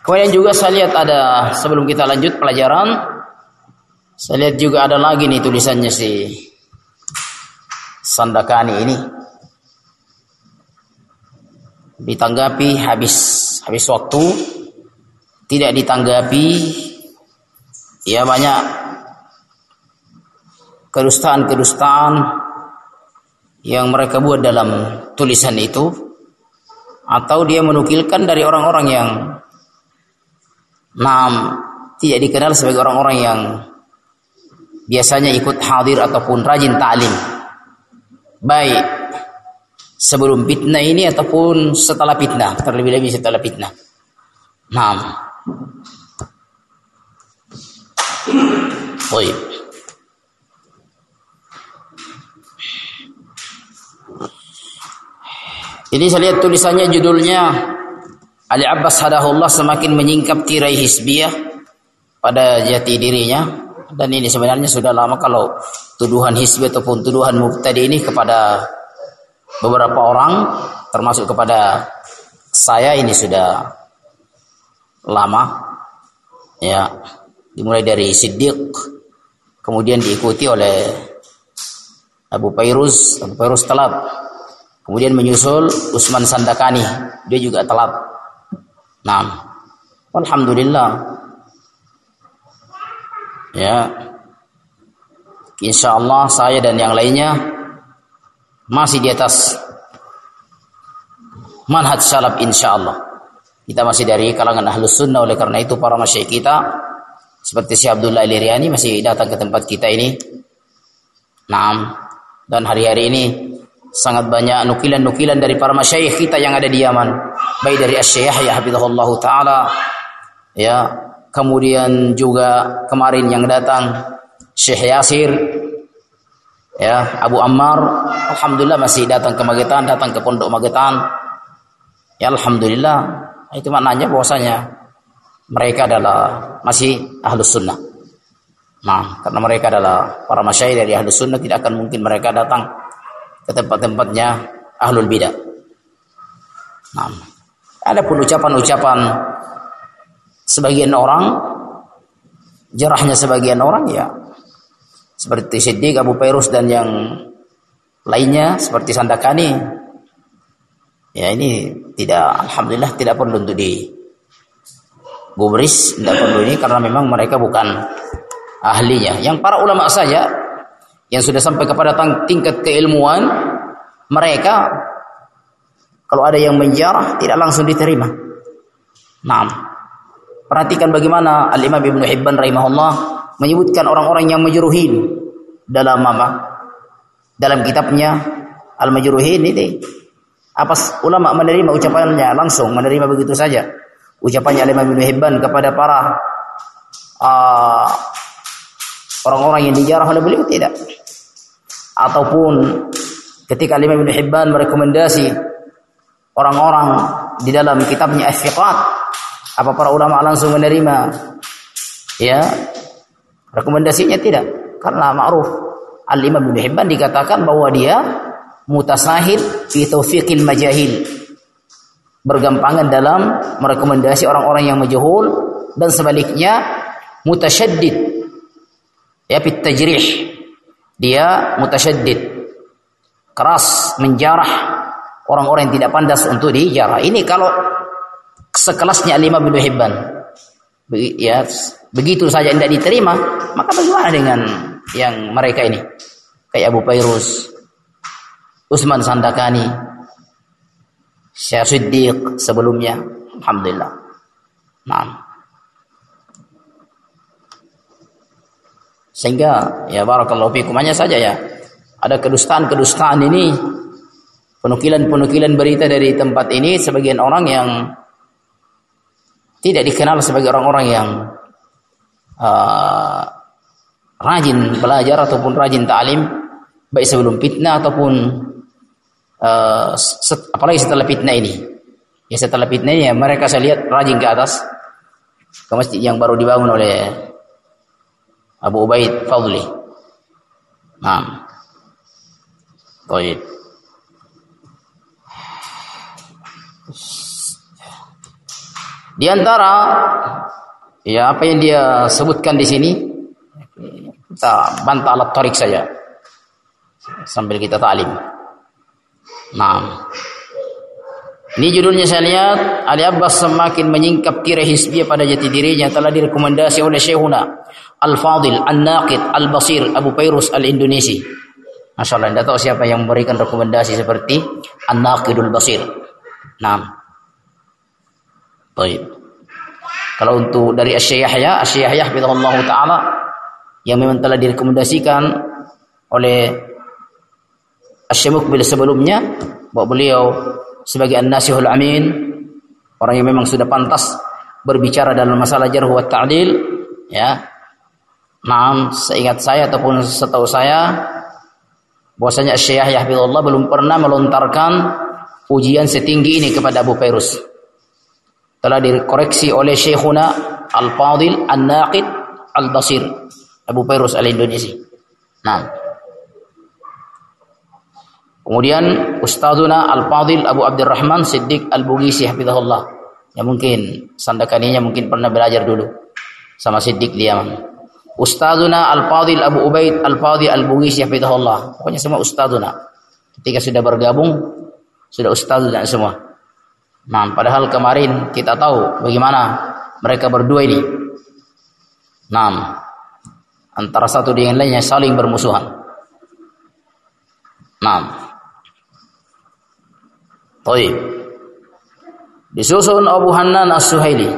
Kemudian juga saya lihat ada sebelum kita lanjut pelajaran, saya lihat juga ada lagi nih tulisannya si Sandakani ini. Ditanggapi habis habis waktu, tidak ditanggapi, ya banyak kedustaan-kedustaan yang mereka buat dalam tulisan itu atau dia menukilkan dari orang-orang yang nam tidak dikenal sebagai orang-orang yang biasanya ikut hadir ataupun rajin ta'lim. Baik. Sebelum fitnah ini ataupun setelah fitnah. Terlebih-lebih setelah fitnah. Nam Baik. Ini saya lihat tulisannya judulnya Ali Abbas Hadahullah semakin menyingkap tirai hisbiyah pada jati dirinya. Dan ini sebenarnya sudah lama kalau tuduhan hisbi ataupun tuduhan mubtadi ini kepada beberapa orang termasuk kepada saya ini sudah lama. Ya dimulai dari Siddiq kemudian diikuti oleh Abu Pairuz Abu Pairuz telat. Kemudian menyusul Usman Sandakani, dia juga telat. Nah, alhamdulillah. Ya. Insya Allah saya dan yang lainnya masih di atas manhaj salaf insya Allah. Kita masih dari kalangan ahlus sunnah oleh karena itu para masyayikh kita seperti si Abdullah Iliriani masih datang ke tempat kita ini. Nah, dan hari-hari ini sangat banyak nukilan-nukilan dari para masyayikh kita yang ada di Yaman baik dari Asy-Syaikh ya hafizahullah taala. Ya kemudian juga kemarin yang datang Syekh Yasir ya Abu Ammar alhamdulillah masih datang ke Magetan datang ke Pondok Magetan. Ya alhamdulillah. Itu maknanya bahwasanya mereka adalah masih ahlus sunnah. Nah karena mereka adalah para masyayikh dari ahlus sunnah tidak akan mungkin mereka datang ke tempat-tempatnya ahlul bidah. Nah, ada pun ucapan-ucapan sebagian orang, jerahnya sebagian orang ya seperti Siddiq, Abu Pairus dan yang lainnya seperti Sandakani. Ya ini tidak, alhamdulillah tidak perlu untuk di gubris, tidak perlu ini karena memang mereka bukan ahlinya. Yang para ulama saja yang sudah sampai kepada tingkat keilmuan mereka kalau ada yang menjarah tidak langsung diterima. Nah, perhatikan bagaimana Al Imam Ibnu Hibban rahimahullah menyebutkan orang-orang yang majruhin dalam apa? Dalam kitabnya Al Majruhin ini. Apa ulama menerima ucapannya? Langsung menerima begitu saja. Ucapannya Al Imam Ibnu Hibban kepada para uh, orang-orang yang dijarah oleh beliau tidak. Ataupun ketika Imam Ibn Hibban merekomendasi orang-orang di dalam kitabnya As-Siqat apa para ulama langsung menerima? Ya. Rekomendasinya tidak. Karena ma'ruf. Al-Imam Ibn Hibban dikatakan bahwa dia mutasahil fi taufiqil majahil. Bergampangan dalam merekomendasi orang-orang yang majhul dan sebaliknya mutasyaddid ya fit tajrih. Dia mutasyaddid keras menjarah orang-orang yang tidak pantas untuk dijarah ini kalau sekelasnya lima bin Hibban. Ya begitu saja tidak diterima maka bagaimana dengan yang mereka ini? Kayak Abu Pairus Utsman Sandakani Syekh Siddiq sebelumnya. Alhamdulillah. Nah Sehingga ya barakallahu fikum hanya saja ya ada kedustaan-kedustaan ini penukilan-penukilan berita dari tempat ini sebagian orang yang tidak dikenal sebagai orang-orang yang uh, rajin belajar ataupun rajin ta'lim baik sebelum fitnah ataupun uh, set, apalagi setelah fitnah ini ya setelah fitnah ini ya mereka saya lihat rajin ke atas ke masjid yang baru dibangun oleh Abu Ubaid Fadli. Nah. Baik. Di antara ya apa yang dia sebutkan di sini kita bantah alat tarik saja sambil kita talim. Nah, ini judulnya saya lihat Ali Abbas semakin menyingkap kira hisbiyah pada jati dirinya telah direkomendasi oleh Syekhuna Al-Fadil An-Naqid Al-Basir Abu Pairus Al-Indonesi. Masya Allah, tidak tahu siapa yang memberikan rekomendasi seperti An-Naqidul Basir. Nah. Baik. Kalau untuk dari Asy Yahya, Asy Yahya Allah taala yang memang telah direkomendasikan oleh Asy Mukbil sebelumnya bahwa beliau sebagai an-nasihul amin, orang yang memang sudah pantas berbicara dalam masalah jarh wa ta'dil, ya. Naam, seingat saya ataupun setahu saya bahwasanya Syekh Yahya belum pernah melontarkan ujian setinggi ini kepada Abu Fairuz. Telah dikoreksi oleh Syekhuna Al-Fadil An-Naqid Al-Basir Abu Fairuz Al-Indonesi. Nah, Kemudian Ustazuna Al-Fadil Abu Abdurrahman Siddiq Al-Bugisi Hafizahullah. Ya mungkin sandakaninya mungkin pernah belajar dulu sama Siddiq di Yaman. Ustazuna Al-Fadil Abu Ubaid Al-Fadil Al-Bugisi Hafizahullah. Pokoknya semua Ustazuna. Ketika sudah bergabung sudah Ustaz dan semua. Nah, padahal kemarin kita tahu bagaimana mereka berdua ini. Nah, antara satu dengan lainnya saling bermusuhan. Nah, Taib. Disusun Abu Hanan As-Suhaili.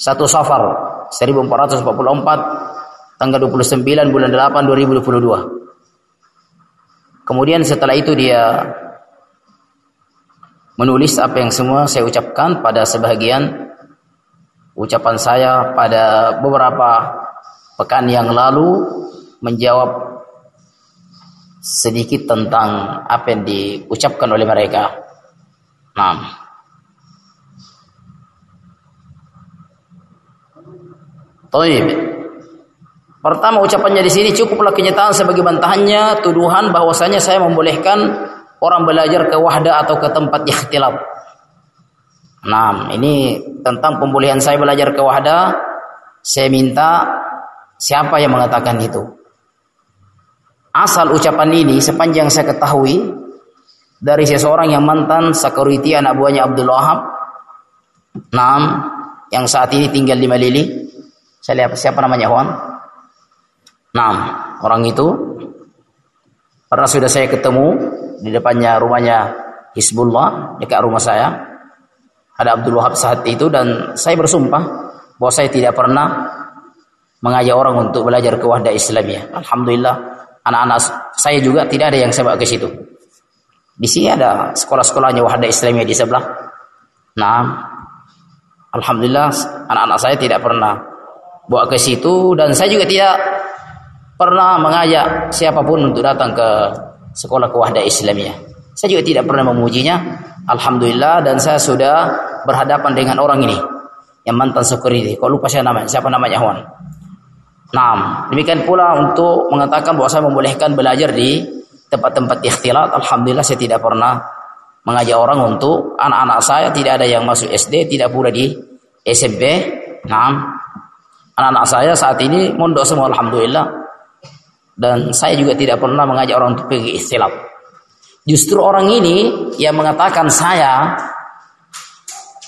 Satu Safar 1444 tanggal 29 bulan 8 2022. Kemudian setelah itu dia menulis apa yang semua saya ucapkan pada sebagian ucapan saya pada beberapa pekan yang lalu menjawab sedikit tentang apa yang diucapkan oleh mereka. Nah. Taib. Pertama ucapannya di sini cukuplah kenyataan sebagai bantahannya tuduhan bahwasanya saya membolehkan orang belajar ke wahda atau ke tempat ikhtilaf. Nah, ini tentang pembolehan saya belajar ke wahda. Saya minta siapa yang mengatakan itu? Asal ucapan ini sepanjang saya ketahui dari seseorang yang mantan security anak buahnya Abdul Wahab. Nam yang saat ini tinggal di Malili. Saya lihat siapa namanya Juan. Nam orang itu pernah sudah saya ketemu di depannya rumahnya Hizbullah dekat rumah saya. Ada Abdul Wahab saat itu dan saya bersumpah bahwa saya tidak pernah mengajak orang untuk belajar ke wahda Islamiyah. Alhamdulillah anak-anak saya juga tidak ada yang saya bawa ke situ. Di sini ada sekolah-sekolahnya Wahda Islamiyah di sebelah. Nah, alhamdulillah anak-anak saya tidak pernah bawa ke situ dan saya juga tidak pernah mengajak siapa pun untuk datang ke sekolah ke Wahda Islamiyah. Saya juga tidak pernah memujinya. Alhamdulillah dan saya sudah berhadapan dengan orang ini yang mantan security. Kalau lupa saya namanya, siapa namanya Wan? Nah, demikian pula untuk mengatakan bahwa saya membolehkan belajar di tempat-tempat ikhtilat. Alhamdulillah saya tidak pernah mengajak orang untuk anak-anak saya tidak ada yang masuk SD, tidak pula di SMP. Nah, anak-anak saya saat ini mondok semua alhamdulillah. Dan saya juga tidak pernah mengajak orang untuk pergi ikhtilat. Justru orang ini yang mengatakan saya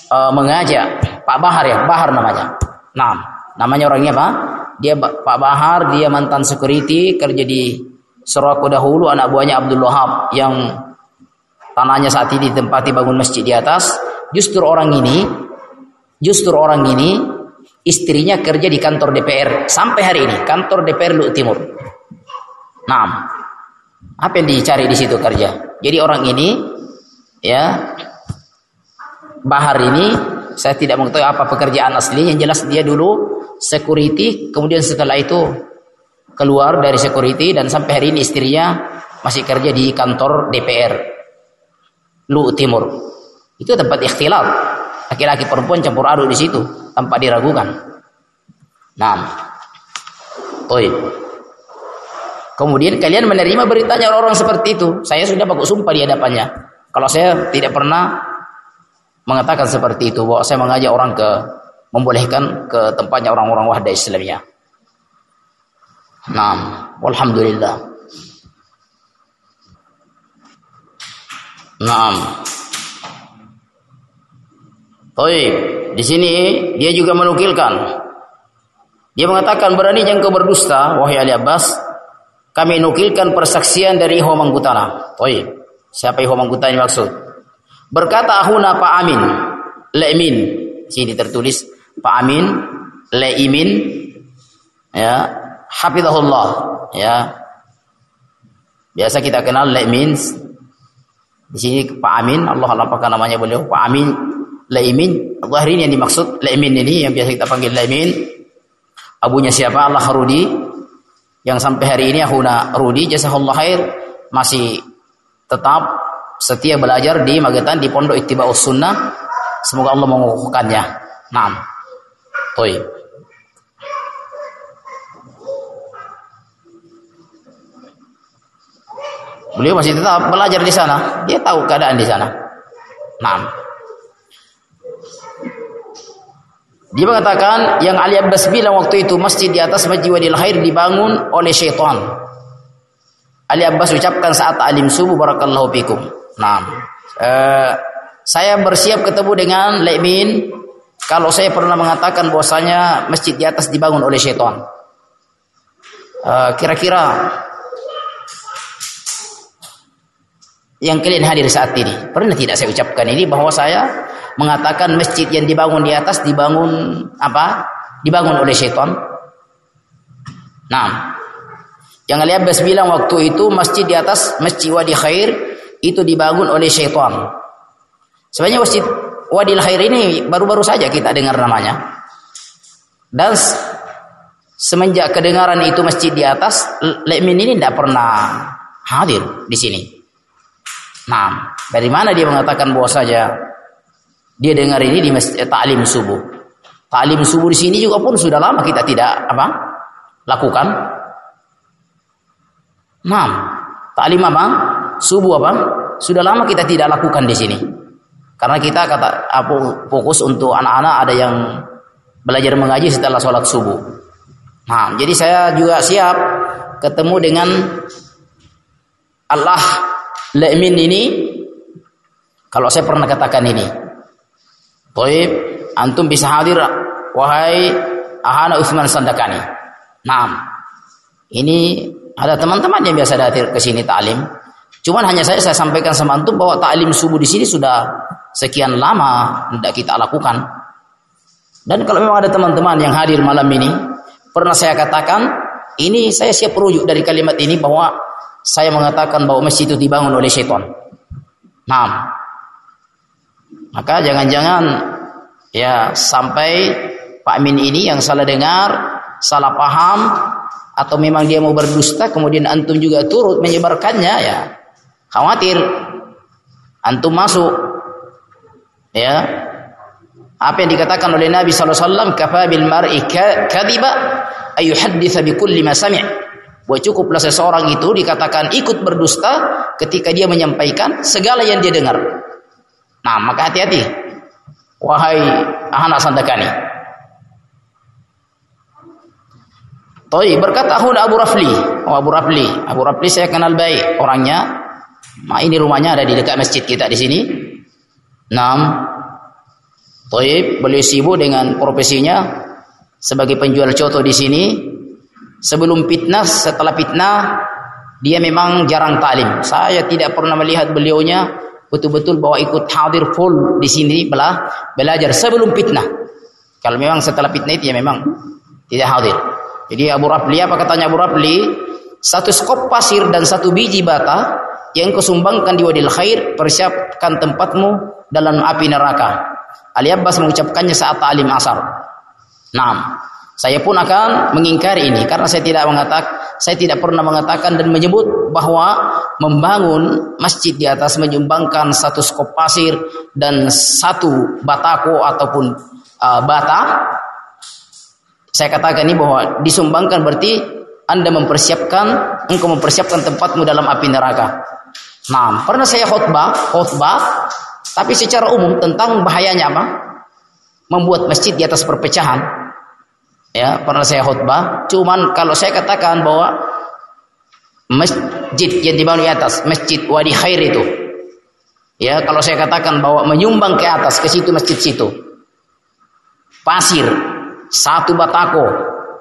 uh, mengajak Pak Bahar ya, Bahar namanya. Nah, namanya orangnya apa? dia Pak Bahar dia mantan security kerja di Soroko dahulu anak buahnya Abdul Wahab yang tanahnya saat ini ditempati bangun masjid di atas justru orang ini justru orang ini istrinya kerja di kantor DPR sampai hari ini kantor DPR Lu Timur nah apa yang dicari di situ kerja jadi orang ini ya Bahar ini saya tidak mengetahui apa pekerjaan asli yang jelas dia dulu security, kemudian setelah itu keluar dari security dan sampai hari ini istrinya masih kerja di kantor DPR Lu Timur. Itu tempat ikhtilaf. Laki-laki perempuan campur aduk di situ tanpa diragukan. Nah, Toy. Kemudian kalian menerima beritanya orang, -orang seperti itu. Saya sudah bagus sumpah di hadapannya. Kalau saya tidak pernah mengatakan seperti itu bahwa saya mengajak orang ke membolehkan ke tempatnya orang-orang wahda Islamiyah. Naam, walhamdulillah. Naam. Baik, di sini dia juga menukilkan. Dia mengatakan berani yang kau berdusta, wahai Ali Abbas, kami nukilkan persaksian dari Iho Manggutana. Baik, siapa Iho Manggutana maksud? Berkata Ahuna Pak Amin, Le'min, sini tertulis Pak Amin, Le'imin, ya, Hafizahullah, ya. Biasa kita kenal Le'imin, di sini Pak Amin, Allah apakah namanya beliau? Pak Amin, Le'imin, Zahrin yang dimaksud Le'imin ini yang biasa kita panggil Le'imin. Abunya siapa? Allah Rudi. Yang sampai hari ini Ahuna Rudi, jasahullah khair, masih tetap setia belajar di Magetan di Pondok Ittiba'us Sunnah. Semoga Allah mengukuhkannya. Naam. Oi. Beliau masih tetap belajar di sana. Dia tahu keadaan di sana. Naam. Dia mengatakan yang Ali Abbas bilang waktu itu masjid di atas Masjid Wadil Khair dibangun oleh syaitan. Ali Abbas ucapkan saat alim subuh barakallahu fikum. Nah, eh, saya bersiap ketemu dengan Lemin kalau saya pernah mengatakan bahwasanya masjid di atas dibangun oleh syaitan. Eh, kira-kira yang kalian hadir saat ini pernah tidak saya ucapkan ini bahwa saya mengatakan masjid yang dibangun di atas dibangun apa? Dibangun oleh syaitan. Nah, yang Ali Abbas bilang waktu itu masjid di atas masjid Wadi Khair itu dibangun oleh syaitan. Sebenarnya masjid Wadil Khair ini baru-baru saja kita dengar namanya. Dan semenjak kedengaran itu masjid di atas, Lekmin ini tidak pernah hadir di sini. Nah, dari mana dia mengatakan bahwa saja dia dengar ini di masjid ta'lim subuh. Ta'lim subuh di sini juga pun sudah lama kita tidak apa? lakukan. Nah, ta'lim apa? subuh apa? Sudah lama kita tidak lakukan di sini. Karena kita kata apa fokus untuk anak-anak ada yang belajar mengaji setelah sholat subuh. Nah, jadi saya juga siap ketemu dengan Allah Le'min ini kalau saya pernah katakan ini. Toib, antum bisa hadir wahai Ahana Utsman Sandakani. Nah, ini ada teman-teman yang biasa datang ke sini taklim. Cuman hanya saya saya sampaikan sama antum bahwa taklim subuh di sini sudah sekian lama tidak kita lakukan. Dan kalau memang ada teman-teman yang hadir malam ini, pernah saya katakan, ini saya siap rujuk dari kalimat ini bahwa saya mengatakan bahwa masjid itu dibangun oleh syaitan. Nah, maka jangan-jangan ya sampai Pak Amin ini yang salah dengar, salah paham, atau memang dia mau berdusta, kemudian antum juga turut menyebarkannya ya Khawatir antum masuk. Ya. Apa yang dikatakan oleh Nabi sallallahu alaihi wasallam, "Kafa bil mar'i kadhiba ay bi kulli ma sami'." Bahwa cukuplah seseorang itu dikatakan ikut berdusta ketika dia menyampaikan segala yang dia dengar. Nah, maka hati-hati. Wahai anak sandakani. Toi berkata Abu Rafli, oh Abu Rafli, Abu Rafli saya kenal baik orangnya Nah, ini rumahnya ada di dekat masjid kita di sini. Enam. Toib beliau sibuk dengan profesinya sebagai penjual coto di sini. Sebelum fitnah, setelah fitnah, dia memang jarang talim. Saya tidak pernah melihat beliaunya betul-betul bahwa ikut hadir full di sini belah belajar sebelum fitnah. Kalau memang setelah fitnah itu ya memang tidak hadir. Jadi Abu Rafli apa katanya Abu Rafli? Satu skop pasir dan satu biji bata yang kau sumbangkan di wadil khair, persiapkan tempatmu dalam api neraka. Ali Abbas mengucapkannya saat ta'lim asar. Nah, saya pun akan mengingkari ini karena saya tidak mengatakan, saya tidak pernah mengatakan dan menyebut bahwa membangun masjid di atas menyumbangkan satu skop pasir dan satu batako ataupun uh, bata. Saya katakan ini bahwa disumbangkan berarti anda mempersiapkan, engkau mempersiapkan tempatmu dalam api neraka. Nah, pernah saya khutbah, khutbah Tapi secara umum tentang bahayanya apa? Membuat masjid di atas perpecahan. Ya, pernah saya khutbah. Cuman kalau saya katakan bahwa masjid yang dibangun di atas, masjid wadi khair itu. Ya, kalau saya katakan bahwa menyumbang ke atas ke situ masjid situ. Pasir satu batako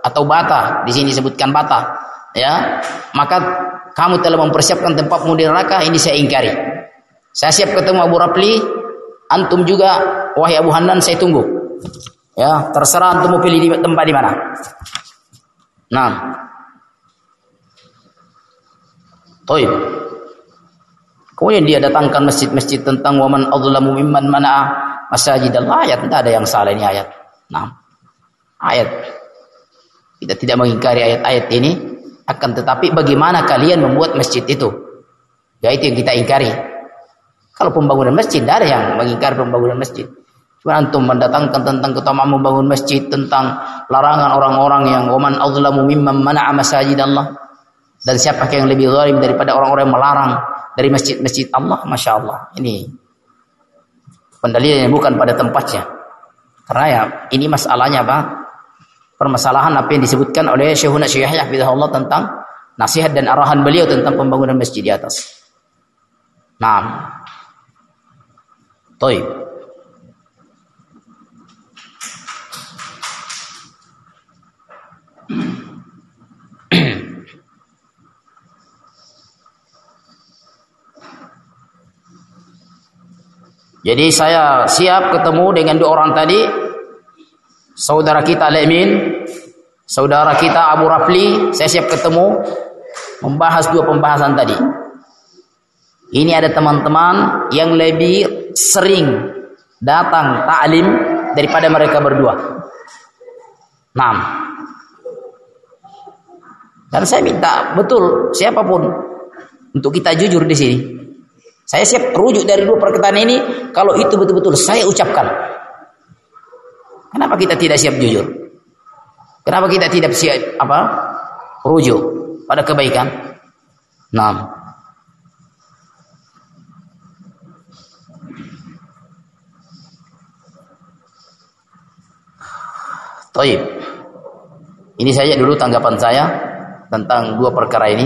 atau bata, di sini disebutkan bata, ya. Maka kamu telah mempersiapkan tempatmu di neraka, ini saya ingkari. Saya siap ketemu Abu Rapli, antum juga wahai Abu Hanan saya tunggu. Ya, terserah antum mau pilih di tempat di mana. Nah. Toib. Kemudian dia datangkan masjid-masjid tentang waman adzlamu mimman mana'a masajidallah ayat tidak ada yang salah ini ayat. Nah. Ayat kita tidak mengingkari ayat-ayat ini akan tetapi bagaimana kalian membuat masjid itu? Ya itu yang kita ingkari. Kalau pembangunan masjid, tidak ada yang mengingkari pembangunan masjid. Cuma antum mendatangkan tentang keutamaan membangun masjid, tentang larangan orang-orang yang waman azlamu mimman mana'a masajid Allah. Dan siapa yang lebih zalim daripada orang-orang yang melarang dari masjid-masjid Allah? Masya Allah. Ini pendalilannya bukan pada tempatnya. Karena ya ini masalahnya apa? Permasalahan apa yang disebutkan oleh Syekhuna Syekh Yahya Allah tentang nasihat dan arahan beliau tentang pembangunan masjid di atas. Nah. toy Mm-hmm. Jadi saya siap ketemu dengan dua orang tadi. Saudara kita Lemin, saudara kita Abu Rafli, saya siap ketemu membahas dua pembahasan tadi. Ini ada teman-teman yang lebih sering datang taklim daripada mereka berdua. Nah, dan saya minta betul siapa pun untuk kita jujur di sini. Saya siap rujuk dari dua perkataan ini kalau itu betul-betul saya ucapkan. Kenapa kita tidak siap jujur? Kenapa kita tidak siap apa? Rujuk pada kebaikan. Nah, Taib. Ini saja dulu tanggapan saya tentang dua perkara ini.